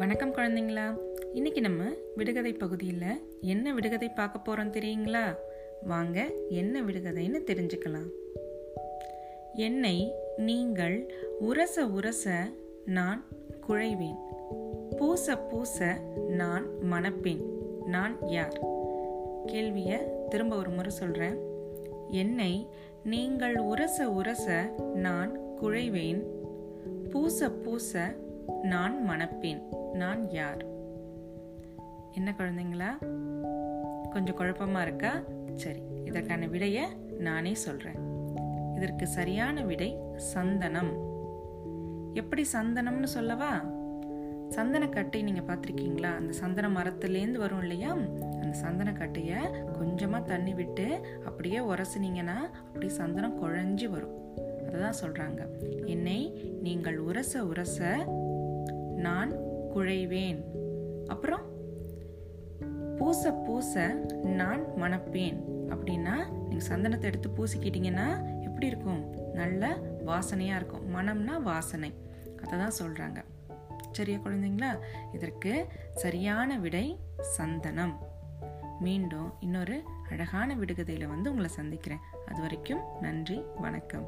வணக்கம் குழந்தைங்களா. இன்னைக்கு நம்ம விடுகதை பகுதியில் என்ன விடுகதை பார்க்க போறோம் தெரியுங்களா? வாங்க என்ன விடுகதைன்னு தெரிஞ்சுக்கலாம். என்னை நீங்கள் உரச உரச நான் குழைவேன். பூச பூச நான் மணப்பேன். நான் யார்? கேள்விய திரும்ப ஒரு முறை சொல்றேன். என்னை நீங்கள் உரச உரச நான் குழைவேன். பூச பூச நான் மணப்பேன். நான் யார்? என்ன குழந்தைங்களா? கொஞ்சம் குழப்பமா இருக்கா? சரி இதற்கான விடைய நானே சொல்றேன். இதற்கு சரியான விடை சந்தனம். எப்படி சந்தனம்னு சொல்லவா? சந்தனக்கட்டை நீங்கள் பார்த்துருக்கீங்களா? அந்த சந்தன மரத்துலேருந்து வரும் இல்லையா? அந்த சந்தனக்கட்டையை கொஞ்சமாக தண்ணி விட்டு அப்படியே உரசுனீங்கன்னா அப்படியே சந்தனம் குழஞ்சி வரும். அதுதான் சொல்கிறாங்க என்னை நீங்கள் உரச உரச நான் குழைவேன். அப்புறம் பூச பூச நான் மணப்பேன். அப்படின்னா நீங்கள் சந்தனத்தை எடுத்து பூசிக்கிட்டீங்கன்னா எப்படி இருக்கும்? நல்ல வாசனையாக இருக்கும். மனம்னா வாசனை. அதை தான் சொல்கிறாங்க சரியா குழந்தைங்களா? இதற்கு சரியான விடை சந்தனம். மீண்டும் இன்னொரு அழகான விடுகதையில் வந்து உங்களை சந்திக்கிறேன். அது வரைக்கும் நன்றி வணக்கம்.